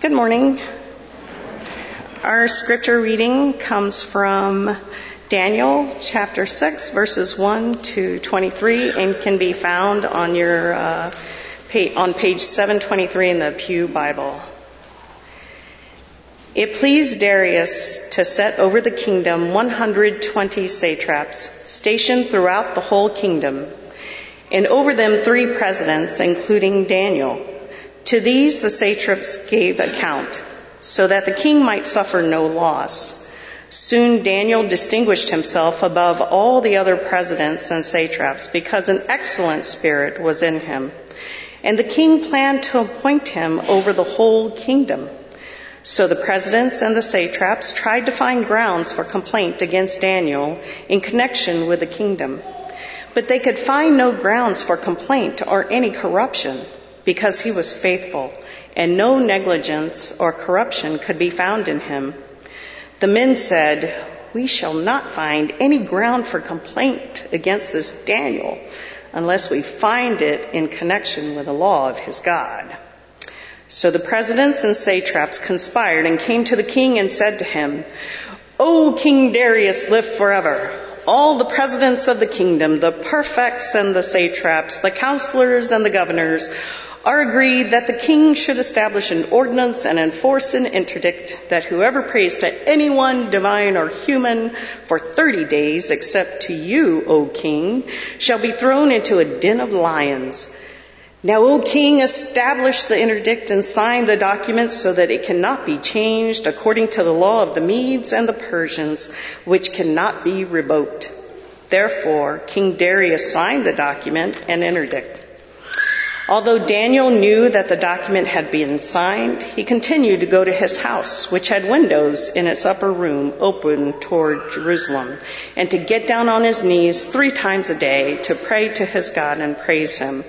Good morning. Our scripture reading comes from Daniel chapter 6 verses 1 to 23 and can be found on your uh, on page 723 in the Pew Bible. It pleased Darius to set over the kingdom 120 satraps stationed throughout the whole kingdom and over them three presidents including Daniel to these the satraps gave account, so that the king might suffer no loss. Soon Daniel distinguished himself above all the other presidents and satraps because an excellent spirit was in him. And the king planned to appoint him over the whole kingdom. So the presidents and the satraps tried to find grounds for complaint against Daniel in connection with the kingdom. But they could find no grounds for complaint or any corruption because he was faithful, and no negligence or corruption could be found in him. The men said, We shall not find any ground for complaint against this Daniel unless we find it in connection with the law of his God. So the presidents and satraps conspired and came to the king and said to him, O King Darius, live forever. All the presidents of the kingdom, the prefects and the satraps, the counselors and the governors, are agreed that the king should establish an ordinance and enforce an interdict that whoever prays to anyone, divine or human, for 30 days, except to you, O king, shall be thrown into a den of lions. Now, O king, establish the interdict and sign the document so that it cannot be changed according to the law of the Medes and the Persians, which cannot be revoked. Therefore, King Darius signed the document and interdict. Although Daniel knew that the document had been signed, he continued to go to his house, which had windows in its upper room open toward Jerusalem, and to get down on his knees three times a day to pray to his God and praise him,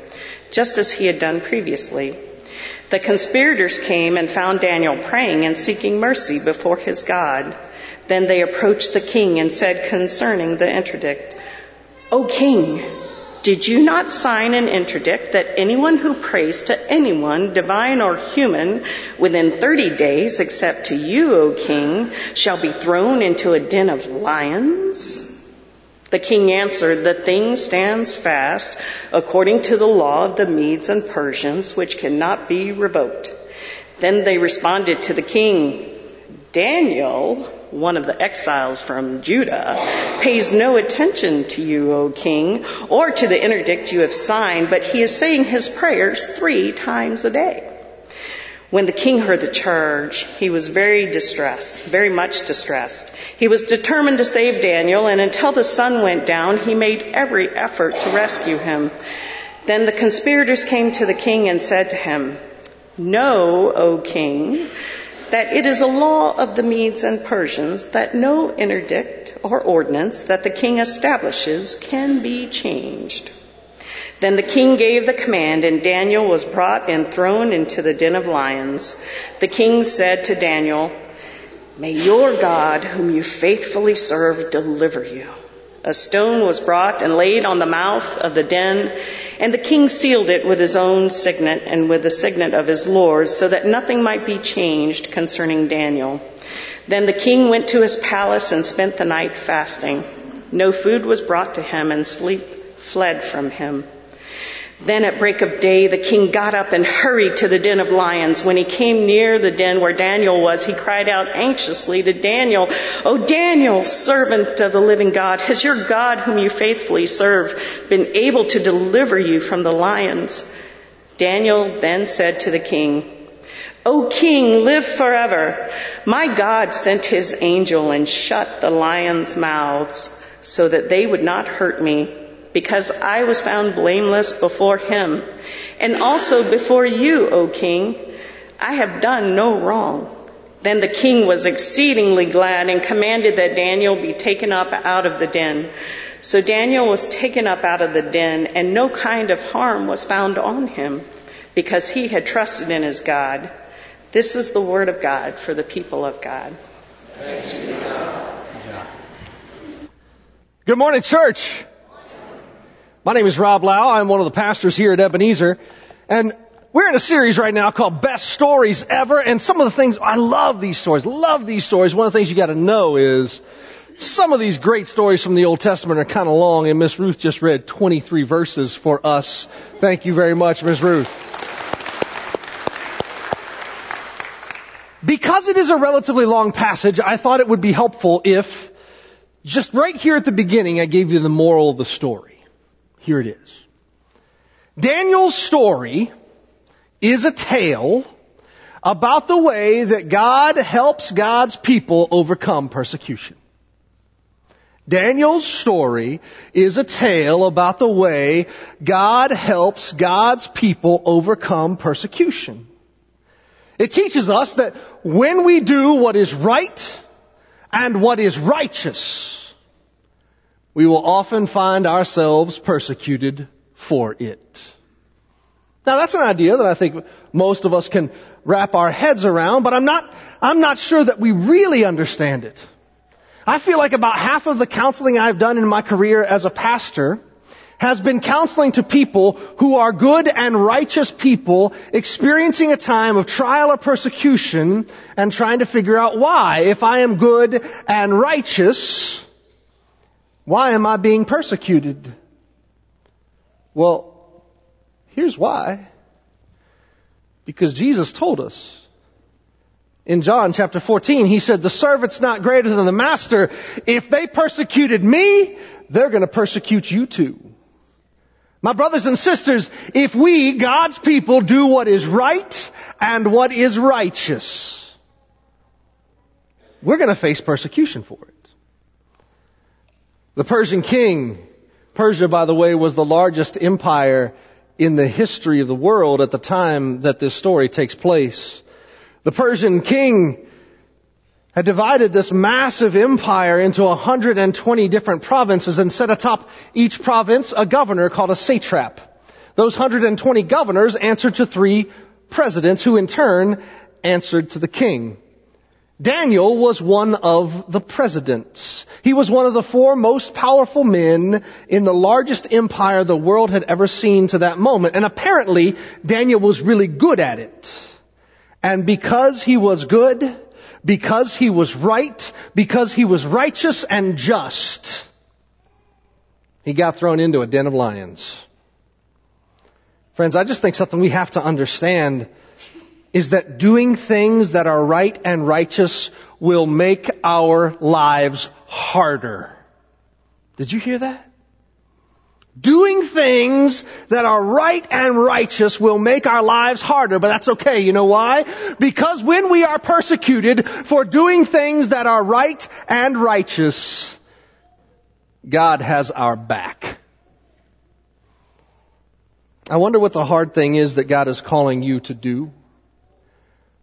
just as he had done previously. The conspirators came and found Daniel praying and seeking mercy before his God. Then they approached the king and said concerning the interdict, O king, did you not sign an interdict that anyone who prays to anyone, divine or human, within 30 days, except to you, O king, shall be thrown into a den of lions? The king answered, The thing stands fast according to the law of the Medes and Persians, which cannot be revoked. Then they responded to the king, Daniel, one of the exiles from Judah, pays no attention to you, O king, or to the interdict you have signed, but he is saying his prayers three times a day. When the king heard the charge, he was very distressed, very much distressed. He was determined to save Daniel, and until the sun went down, he made every effort to rescue him. Then the conspirators came to the king and said to him, Know, O king, that it is a law of the Medes and Persians that no interdict or ordinance that the king establishes can be changed. Then the king gave the command, and Daniel was brought and thrown into the den of lions. The king said to Daniel, May your God, whom you faithfully serve, deliver you. A stone was brought and laid on the mouth of the den, and the king sealed it with his own signet and with the signet of his lord, so that nothing might be changed concerning Daniel. Then the king went to his palace and spent the night fasting. No food was brought to him, and sleep fled from him. Then at break of day, the king got up and hurried to the den of lions. When he came near the den where Daniel was, he cried out anxiously to Daniel, O Daniel, servant of the living God, has your God whom you faithfully serve been able to deliver you from the lions? Daniel then said to the king, O king, live forever. My God sent his angel and shut the lions' mouths so that they would not hurt me because I was found blameless before him and also before you, O king. I have done no wrong. Then the king was exceedingly glad and commanded that Daniel be taken up out of the den. So Daniel was taken up out of the den and no kind of harm was found on him because he had trusted in his God. This is the word of God for the people of God. Good morning, church. My name is Rob Lau. I'm one of the pastors here at Ebenezer. And we're in a series right now called Best Stories Ever, and some of the things, I love these stories, love these stories. One of the things you gotta know is, some of these great stories from the Old Testament are kind of long, and Miss Ruth just read 23 verses for us. Thank you very much, Miss Ruth. Because it is a relatively long passage, I thought it would be helpful if, just right here at the beginning, I gave you the moral of the story. Here it is. Daniel's story is a tale about the way that God helps God's people overcome persecution. Daniel's story is a tale about the way God helps God's people overcome persecution. It teaches us that when we do what is right and what is righteous, we will often find ourselves persecuted for it. Now that's an idea that I think most of us can wrap our heads around, but I'm not, I'm not sure that we really understand it. I feel like about half of the counseling I've done in my career as a pastor has been counseling to people who are good and righteous people experiencing a time of trial or persecution and trying to figure out why. If I am good and righteous, why am I being persecuted? Well, Here's why. Because Jesus told us. In John chapter 14, he said, the servant's not greater than the master. If they persecuted me, they're gonna persecute you too. My brothers and sisters, if we, God's people, do what is right and what is righteous, we're gonna face persecution for it. The Persian king, Persia, by the way, was the largest empire in the history of the world at the time that this story takes place. The Persian king had divided this massive empire into 120 different provinces and set atop each province a governor called a satrap. Those 120 governors answered to three presidents who in turn answered to the king. Daniel was one of the presidents. He was one of the four most powerful men in the largest empire the world had ever seen to that moment. And apparently, Daniel was really good at it. And because he was good, because he was right, because he was righteous and just, he got thrown into a den of lions. Friends, I just think something we have to understand is that doing things that are right and righteous will make our lives harder. Did you hear that? Doing things that are right and righteous will make our lives harder, but that's okay. You know why? Because when we are persecuted for doing things that are right and righteous, God has our back. I wonder what the hard thing is that God is calling you to do.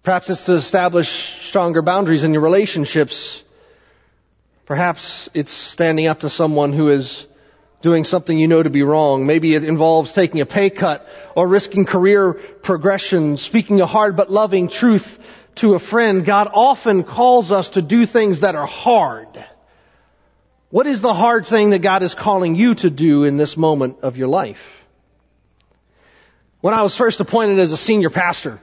Perhaps it's to establish stronger boundaries in your relationships. Perhaps it's standing up to someone who is doing something you know to be wrong. Maybe it involves taking a pay cut or risking career progression, speaking a hard but loving truth to a friend. God often calls us to do things that are hard. What is the hard thing that God is calling you to do in this moment of your life? When I was first appointed as a senior pastor,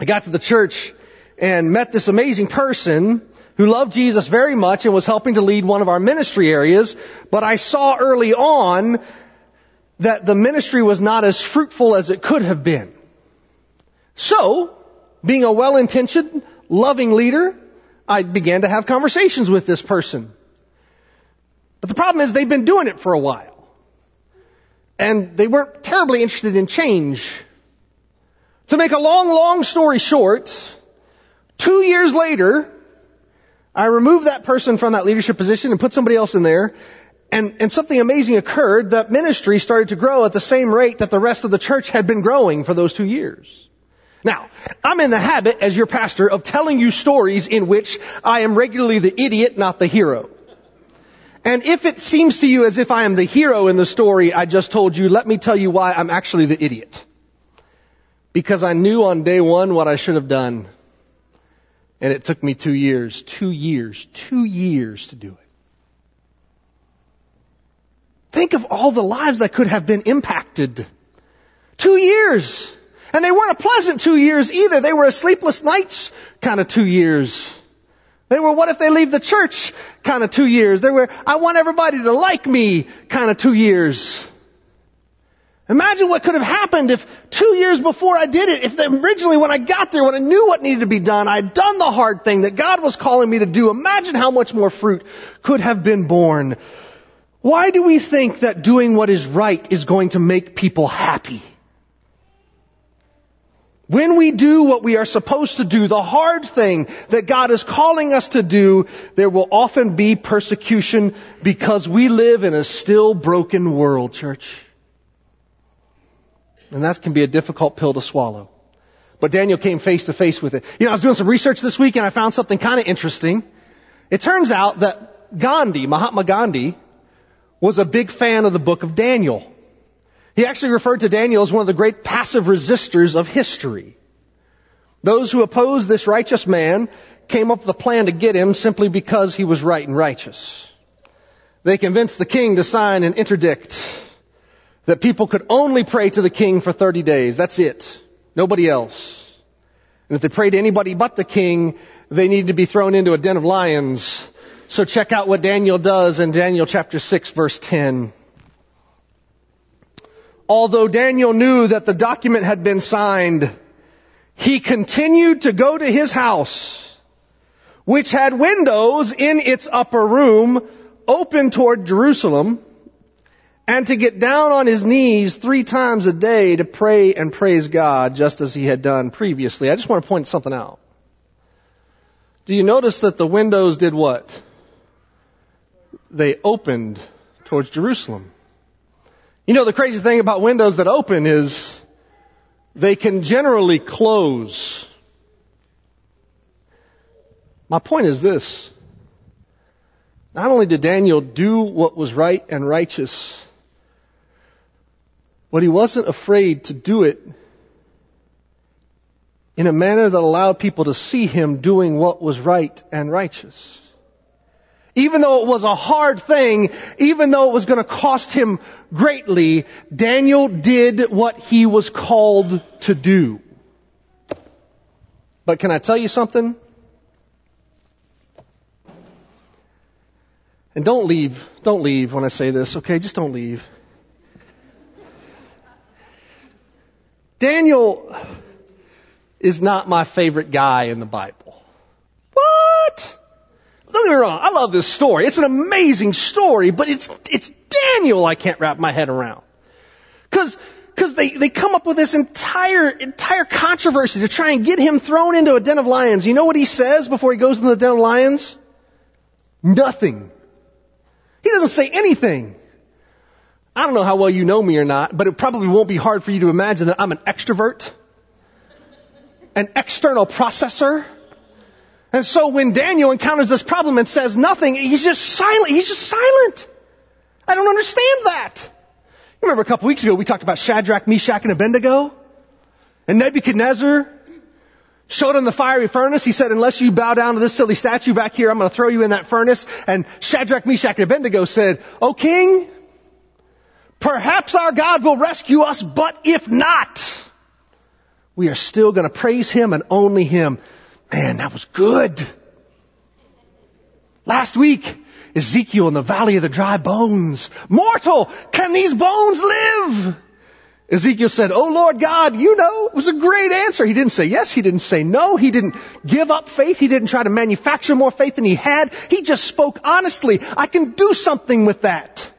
I got to the church and met this amazing person who loved Jesus very much and was helping to lead one of our ministry areas, but I saw early on that the ministry was not as fruitful as it could have been. So, being a well-intentioned, loving leader, I began to have conversations with this person. But the problem is they've been doing it for a while. And they weren't terribly interested in change. To make a long, long story short, two years later, I removed that person from that leadership position and put somebody else in there. And, and something amazing occurred. That ministry started to grow at the same rate that the rest of the church had been growing for those two years. Now, I'm in the habit as your pastor of telling you stories in which I am regularly the idiot, not the hero. And if it seems to you as if I am the hero in the story I just told you, let me tell you why I'm actually the idiot because I knew on day one what I should have done. And it took me two years, two years, two years to do it. Think of all the lives that could have been impacted. Two years. And they weren't a pleasant two years either. They were a sleepless nights kind of two years. They were what if they leave the church kind of two years. They were I want everybody to like me kind of two years. Imagine what could have happened if two years before I did it, if originally when I got there, when I knew what needed to be done, I had done the hard thing that God was calling me to do. Imagine how much more fruit could have been born. Why do we think that doing what is right is going to make people happy? When we do what we are supposed to do, the hard thing that God is calling us to do, there will often be persecution because we live in a still broken world, church. And that can be a difficult pill to swallow. But Daniel came face to face with it. You know, I was doing some research this week and I found something kind of interesting. It turns out that Gandhi, Mahatma Gandhi, was a big fan of the book of Daniel. He actually referred to Daniel as one of the great passive resistors of history. Those who opposed this righteous man came up with a plan to get him simply because he was right and righteous. They convinced the king to sign an interdict that people could only pray to the king for 30 days. That's it. Nobody else. And if they prayed to anybody but the king, they needed to be thrown into a den of lions. So check out what Daniel does in Daniel chapter 6 verse 10. Although Daniel knew that the document had been signed, he continued to go to his house, which had windows in its upper room open toward Jerusalem, and to get down on his knees three times a day to pray and praise God just as he had done previously. I just want to point something out. Do you notice that the windows did what? They opened towards Jerusalem. You know, the crazy thing about windows that open is they can generally close. My point is this. Not only did Daniel do what was right and righteous, but he wasn't afraid to do it in a manner that allowed people to see him doing what was right and righteous. Even though it was a hard thing, even though it was going to cost him greatly, Daniel did what he was called to do. But can I tell you something? And don't leave, don't leave when I say this, okay? Just don't leave. Daniel is not my favorite guy in the Bible. What? Don't get me wrong. I love this story. It's an amazing story, but it's, it's Daniel I can't wrap my head around. Cause, cause they, they come up with this entire, entire controversy to try and get him thrown into a den of lions. You know what he says before he goes into the den of lions? Nothing. He doesn't say anything. I don't know how well you know me or not, but it probably won't be hard for you to imagine that I'm an extrovert, an external processor. And so when Daniel encounters this problem and says nothing, he's just silent. He's just silent. I don't understand that. You remember a couple weeks ago we talked about Shadrach, Meshach, and Abednego? And Nebuchadnezzar showed him the fiery furnace. He said, unless you bow down to this silly statue back here, I'm going to throw you in that furnace. And Shadrach, Meshach, and Abednego said, O king, Perhaps our God will rescue us, but if not, we are still going to praise Him and only Him. Man, that was good. Last week, Ezekiel in the valley of the dry bones. Mortal, can these bones live? Ezekiel said, Oh Lord God, you know, it was a great answer. He didn't say yes. He didn't say no. He didn't give up faith. He didn't try to manufacture more faith than he had. He just spoke honestly. I can do something with that.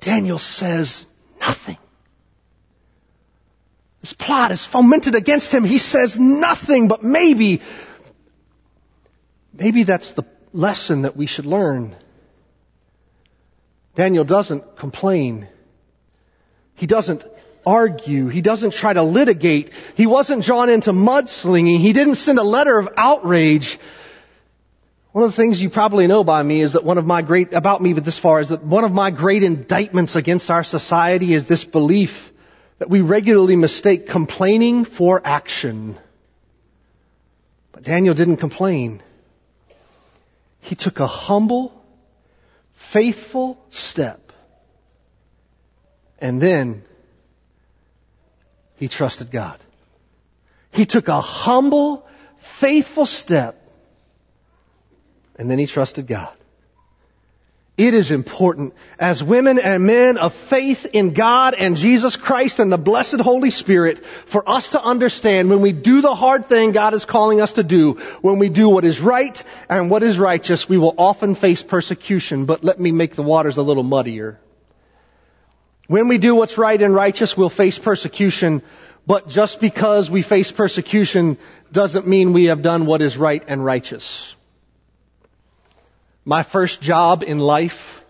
Daniel says nothing. This plot is fomented against him. He says nothing, but maybe, maybe that's the lesson that we should learn. Daniel doesn't complain. He doesn't argue. He doesn't try to litigate. He wasn't drawn into mudslinging. He didn't send a letter of outrage. One of the things you probably know by me is that one of my great, about me but this far, is that one of my great indictments against our society is this belief that we regularly mistake complaining for action. But Daniel didn't complain. He took a humble, faithful step. And then He trusted God. He took a humble, faithful step, and then he trusted God. It is important as women and men of faith in God and Jesus Christ and the blessed Holy Spirit for us to understand when we do the hard thing God is calling us to do, when we do what is right and what is righteous, we will often face persecution, but let me make the waters a little muddier. When we do what's right and righteous, we'll face persecution, but just because we face persecution doesn't mean we have done what is right and righteous. My first job in life,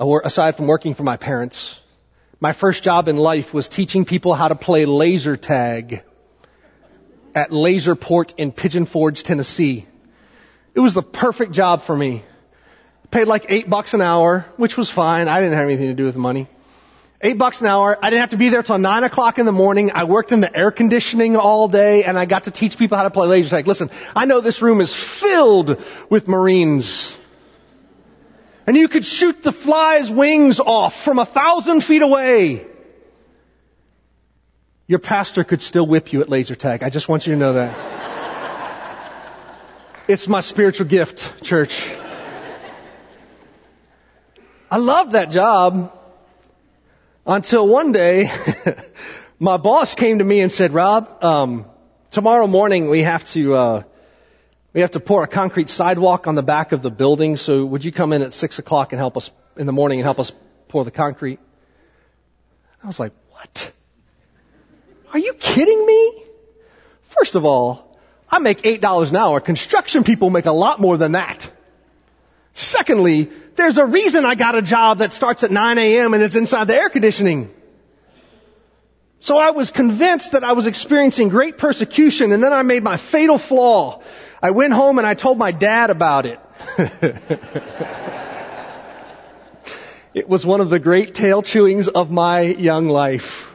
aside from working for my parents, my first job in life was teaching people how to play laser tag at Laserport in Pigeon Forge, Tennessee. It was the perfect job for me. Paid like eight bucks an hour, which was fine. I didn't have anything to do with money. Eight bucks an hour. I didn't have to be there till nine o'clock in the morning. I worked in the air conditioning all day and I got to teach people how to play laser tag. Listen, I know this room is filled with Marines. And you could shoot the fly's wings off from a thousand feet away. Your pastor could still whip you at laser tag. I just want you to know that. it's my spiritual gift, church. I love that job. Until one day, my boss came to me and said, Rob, um, tomorrow morning we have to, uh, we have to pour a concrete sidewalk on the back of the building. So would you come in at six o'clock and help us in the morning and help us pour the concrete? I was like, what? Are you kidding me? First of all, I make $8 an hour. Construction people make a lot more than that. Secondly, there's a reason I got a job that starts at 9 a.m. and it's inside the air conditioning. So I was convinced that I was experiencing great persecution and then I made my fatal flaw. I went home and I told my dad about it. it was one of the great tail chewings of my young life.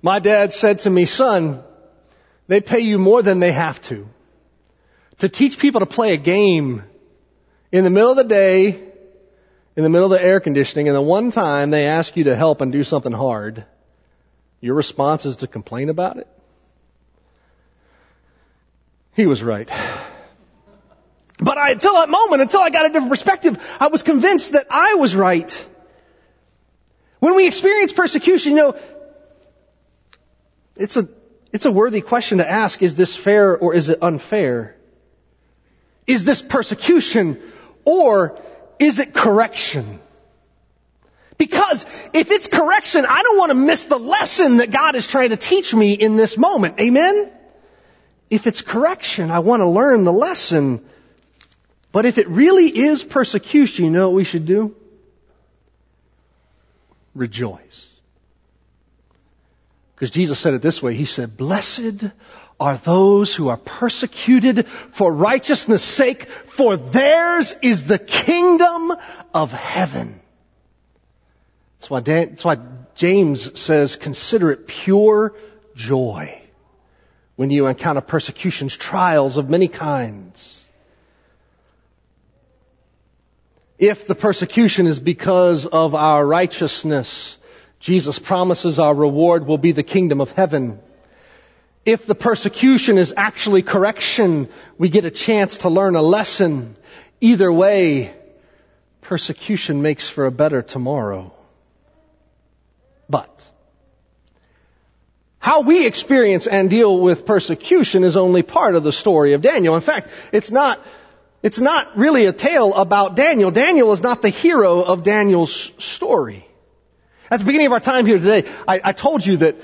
My dad said to me, son, they pay you more than they have to. To teach people to play a game in the middle of the day in the middle of the air conditioning and the one time they ask you to help and do something hard, your response is to complain about it? He was right. But I, until that moment, until I got a different perspective, I was convinced that I was right. When we experience persecution, you know, it's a, it's a worthy question to ask, is this fair or is it unfair? Is this persecution or is it correction? Because if it's correction, I don't want to miss the lesson that God is trying to teach me in this moment. Amen? If it's correction, I want to learn the lesson. But if it really is persecution, you know what we should do? Rejoice. Because Jesus said it this way. He said, blessed are those who are persecuted for righteousness sake, for theirs is the kingdom of heaven. That's why, Dan, that's why James says, consider it pure joy when you encounter persecutions, trials of many kinds. If the persecution is because of our righteousness, Jesus promises our reward will be the kingdom of heaven. If the persecution is actually correction, we get a chance to learn a lesson. Either way, persecution makes for a better tomorrow. But, how we experience and deal with persecution is only part of the story of Daniel. In fact, it's not, it's not really a tale about Daniel. Daniel is not the hero of Daniel's story. At the beginning of our time here today, I, I told you that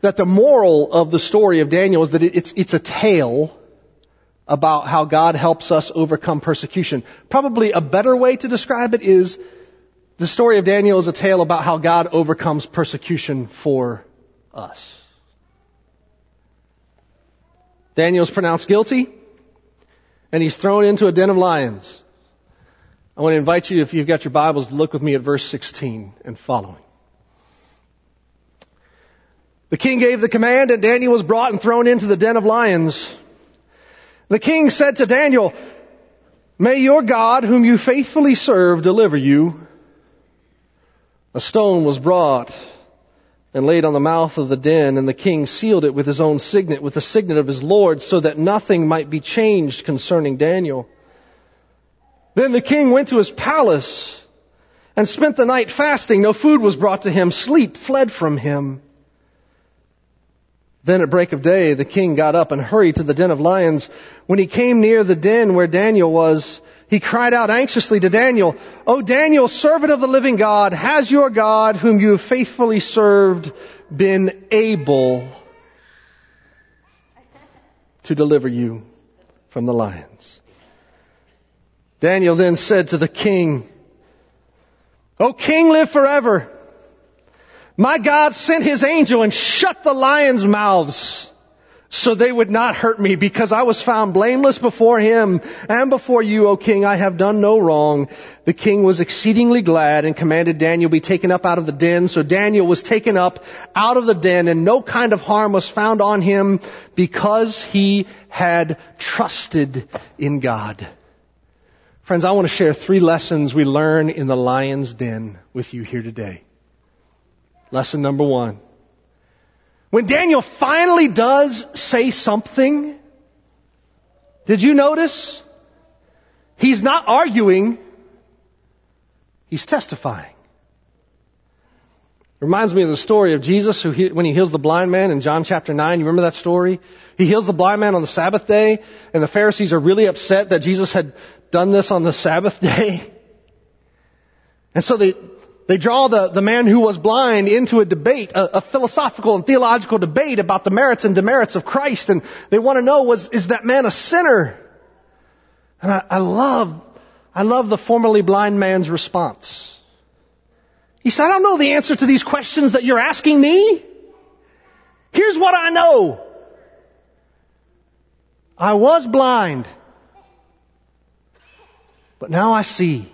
that the moral of the story of Daniel is that it's, it's a tale about how God helps us overcome persecution. Probably a better way to describe it is the story of Daniel is a tale about how God overcomes persecution for us. Daniel's pronounced guilty and he's thrown into a den of lions. I want to invite you, if you've got your Bibles, to look with me at verse 16 and following. The king gave the command and Daniel was brought and thrown into the den of lions. The king said to Daniel, May your God, whom you faithfully serve, deliver you. A stone was brought and laid on the mouth of the den, and the king sealed it with his own signet, with the signet of his Lord, so that nothing might be changed concerning Daniel. Then the king went to his palace and spent the night fasting. No food was brought to him. Sleep fled from him. Then at break of day, the king got up and hurried to the den of lions. When he came near the den where Daniel was, he cried out anxiously to Daniel, O Daniel, servant of the living God, has your God, whom you have faithfully served, been able to deliver you from the lions? Daniel then said to the king, O king, live forever. My God sent his angel and shut the lions' mouths so they would not hurt me because I was found blameless before him and before you, O king. I have done no wrong. The king was exceedingly glad and commanded Daniel be taken up out of the den. So Daniel was taken up out of the den and no kind of harm was found on him because he had trusted in God. Friends, I want to share three lessons we learn in the lion's den with you here today. Lesson number one. When Daniel finally does say something, did you notice? He's not arguing, he's testifying. It Reminds me of the story of Jesus who he, when he heals the blind man in John chapter 9. You remember that story? He heals the blind man on the Sabbath day and the Pharisees are really upset that Jesus had done this on the Sabbath day. And so they, they draw the, the man who was blind into a debate, a, a, philosophical and theological debate about the merits and demerits of Christ, and they want to know was is that man a sinner? And I, I love, I love the formerly blind man's response. He said, I don't know the answer to these questions that you're asking me. Here's what I know. I was blind, but now I see.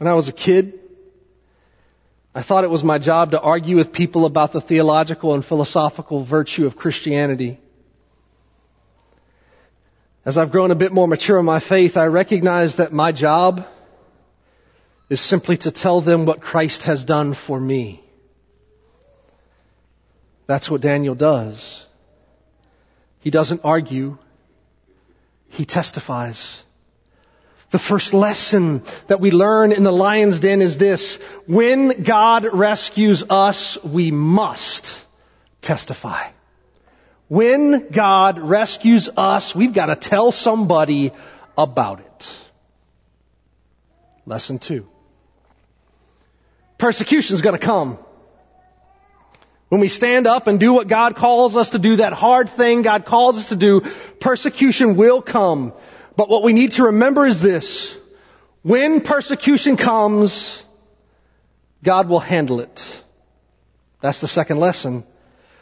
When I was a kid, I thought it was my job to argue with people about the theological and philosophical virtue of Christianity. As I've grown a bit more mature in my faith, I recognize that my job is simply to tell them what Christ has done for me. That's what Daniel does. He doesn't argue. He testifies. The first lesson that we learn in the lion's den is this. When God rescues us, we must testify. When God rescues us, we've got to tell somebody about it. Lesson two. Persecution is going to come. When we stand up and do what God calls us to do, that hard thing God calls us to do, persecution will come. But what we need to remember is this. When persecution comes, God will handle it. That's the second lesson.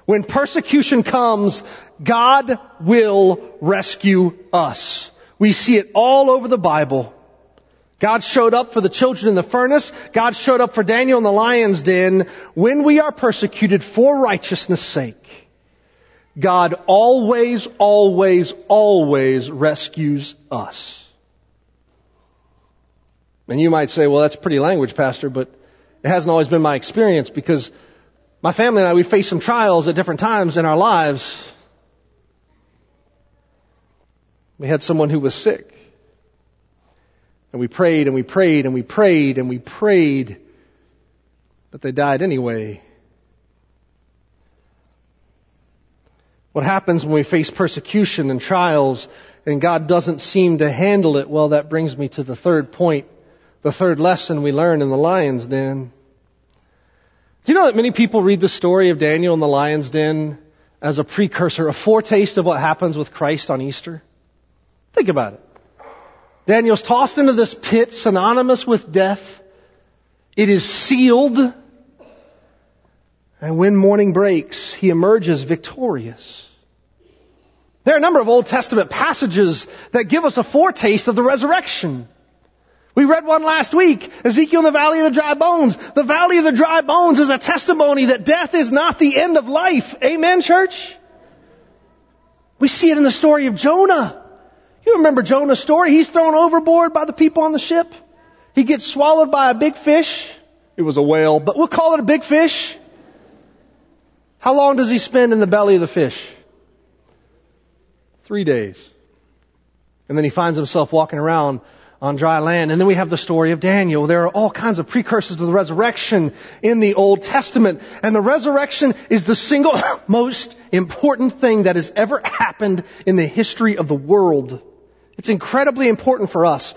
When persecution comes, God will rescue us. We see it all over the Bible. God showed up for the children in the furnace. God showed up for Daniel in the lion's den. When we are persecuted for righteousness sake, God always, always, always rescues us. And you might say, well, that's pretty language, Pastor, but it hasn't always been my experience because my family and I, we faced some trials at different times in our lives. We had someone who was sick. And we prayed and we prayed and we prayed and we prayed, but they died anyway. What happens when we face persecution and trials and God doesn't seem to handle it? Well, that brings me to the third point, the third lesson we learn in the lion's den. Do you know that many people read the story of Daniel in the lion's den as a precursor, a foretaste of what happens with Christ on Easter? Think about it. Daniel's tossed into this pit synonymous with death. It is sealed. And when morning breaks, he emerges victorious. There are a number of Old Testament passages that give us a foretaste of the resurrection. We read one last week, Ezekiel in the Valley of the Dry Bones. The Valley of the Dry Bones is a testimony that death is not the end of life. Amen, church? We see it in the story of Jonah. You remember Jonah's story? He's thrown overboard by the people on the ship. He gets swallowed by a big fish. It was a whale, but we'll call it a big fish. How long does he spend in the belly of the fish? Three days. And then he finds himself walking around on dry land. And then we have the story of Daniel. There are all kinds of precursors to the resurrection in the Old Testament. And the resurrection is the single most important thing that has ever happened in the history of the world. It's incredibly important for us.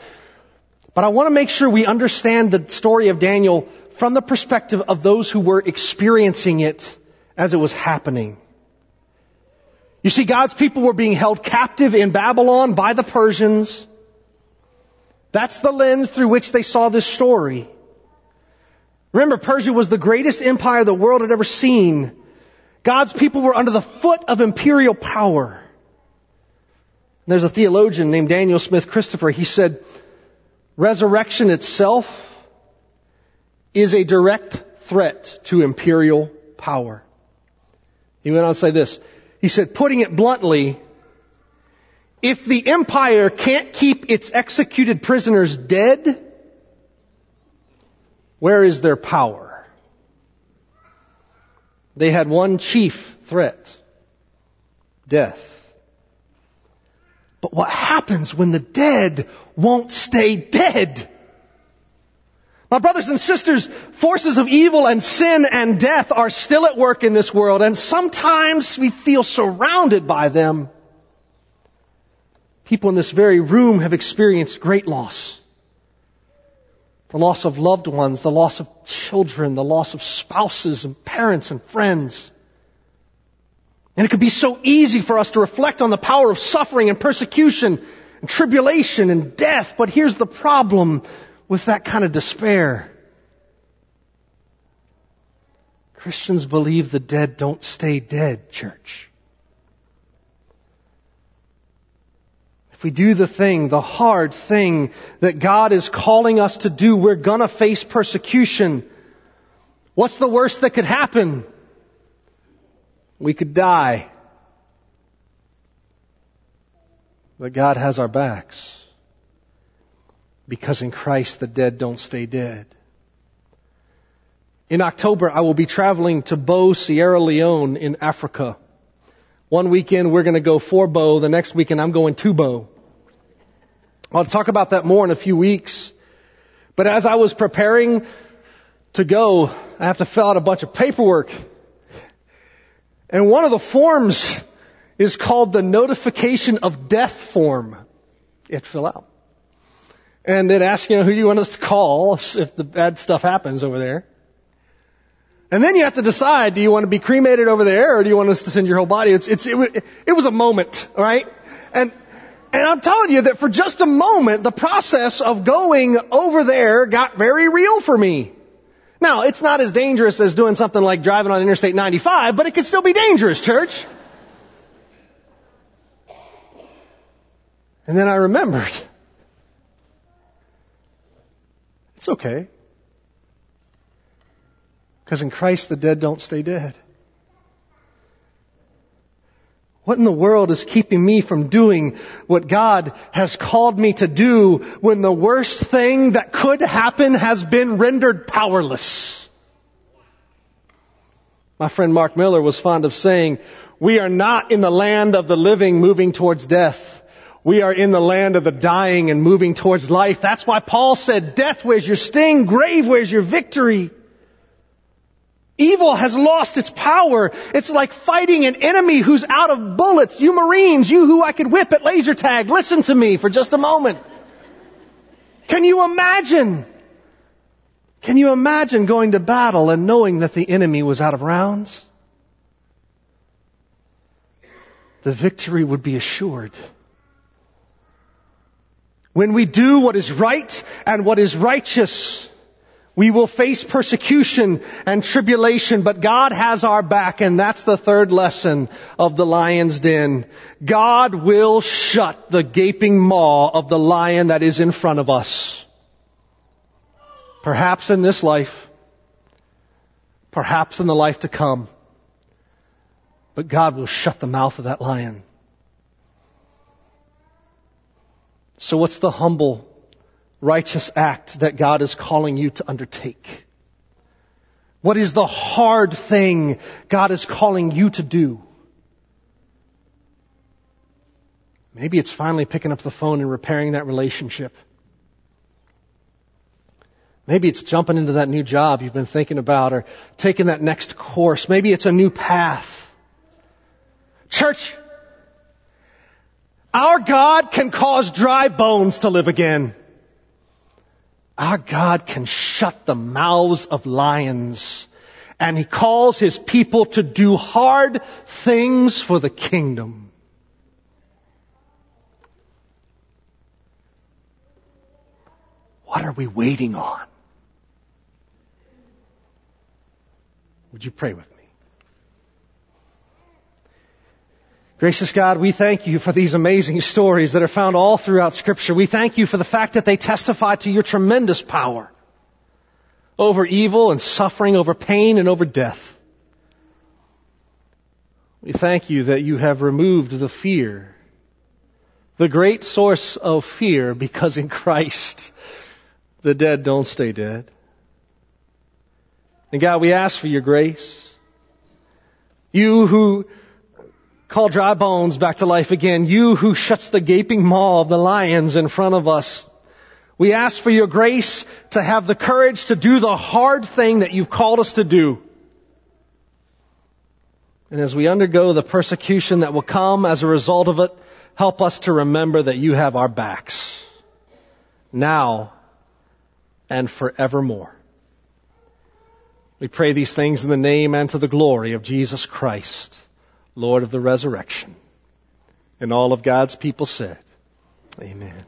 But I want to make sure we understand the story of Daniel from the perspective of those who were experiencing it as it was happening. You see, God's people were being held captive in Babylon by the Persians. That's the lens through which they saw this story. Remember, Persia was the greatest empire the world had ever seen. God's people were under the foot of imperial power. There's a theologian named Daniel Smith Christopher. He said, resurrection itself is a direct threat to imperial power. He went on to say this. He said, putting it bluntly, if the empire can't keep its executed prisoners dead, where is their power? They had one chief threat. Death. But what happens when the dead won't stay dead? My brothers and sisters, forces of evil and sin and death are still at work in this world, and sometimes we feel surrounded by them. People in this very room have experienced great loss. The loss of loved ones, the loss of children, the loss of spouses and parents and friends. And it could be so easy for us to reflect on the power of suffering and persecution and tribulation and death, but here's the problem with that kind of despair. Christians believe the dead don't stay dead, church. If we do the thing, the hard thing that God is calling us to do, we're gonna face persecution. What's the worst that could happen? We could die. But God has our backs. Because in Christ the dead don't stay dead. In October, I will be traveling to Bo, Sierra Leone in Africa. One weekend we're going to go for Bo. The next weekend I'm going to Bo. I'll talk about that more in a few weeks. But as I was preparing to go, I have to fill out a bunch of paperwork. And one of the forms is called the notification of death form. To fill out. And it asks, you know, who do you want us to call if the bad stuff happens over there? And then you have to decide, do you want to be cremated over there or do you want us to send your whole body? It's, it's, it, it was a moment, right? And, and I'm telling you that for just a moment, the process of going over there got very real for me. Now, it's not as dangerous as doing something like driving on Interstate 95, but it could still be dangerous, church. And then I remembered. It's okay. Because in Christ the dead don't stay dead. What in the world is keeping me from doing what God has called me to do when the worst thing that could happen has been rendered powerless? My friend Mark Miller was fond of saying, we are not in the land of the living moving towards death. We are in the land of the dying and moving towards life. That's why Paul said, death, where's your sting? Grave, where's your victory? Evil has lost its power. It's like fighting an enemy who's out of bullets. You Marines, you who I could whip at laser tag, listen to me for just a moment. Can you imagine? Can you imagine going to battle and knowing that the enemy was out of rounds? The victory would be assured. When we do what is right and what is righteous, we will face persecution and tribulation, but God has our back, and that's the third lesson of the lion's den. God will shut the gaping maw of the lion that is in front of us. Perhaps in this life, perhaps in the life to come, but God will shut the mouth of that lion. So what's the humble righteous act that God is calling you to undertake? What is the hard thing God is calling you to do? Maybe it's finally picking up the phone and repairing that relationship. Maybe it's jumping into that new job you've been thinking about or taking that next course. Maybe it's a new path. Church, our God can cause dry bones to live again. Our God can shut the mouths of lions and he calls his people to do hard things for the kingdom. What are we waiting on? Would you pray with me? Gracious God, we thank you for these amazing stories that are found all throughout scripture. We thank you for the fact that they testify to your tremendous power over evil and suffering, over pain and over death. We thank you that you have removed the fear, the great source of fear, because in Christ the dead don't stay dead. And God, we ask for your grace. You who Call dry bones back to life again. You who shuts the gaping maw of the lions in front of us. We ask for your grace to have the courage to do the hard thing that you've called us to do. And as we undergo the persecution that will come as a result of it, help us to remember that you have our backs. Now and forevermore. We pray these things in the name and to the glory of Jesus Christ. Lord of the resurrection. And all of God's people said, Amen.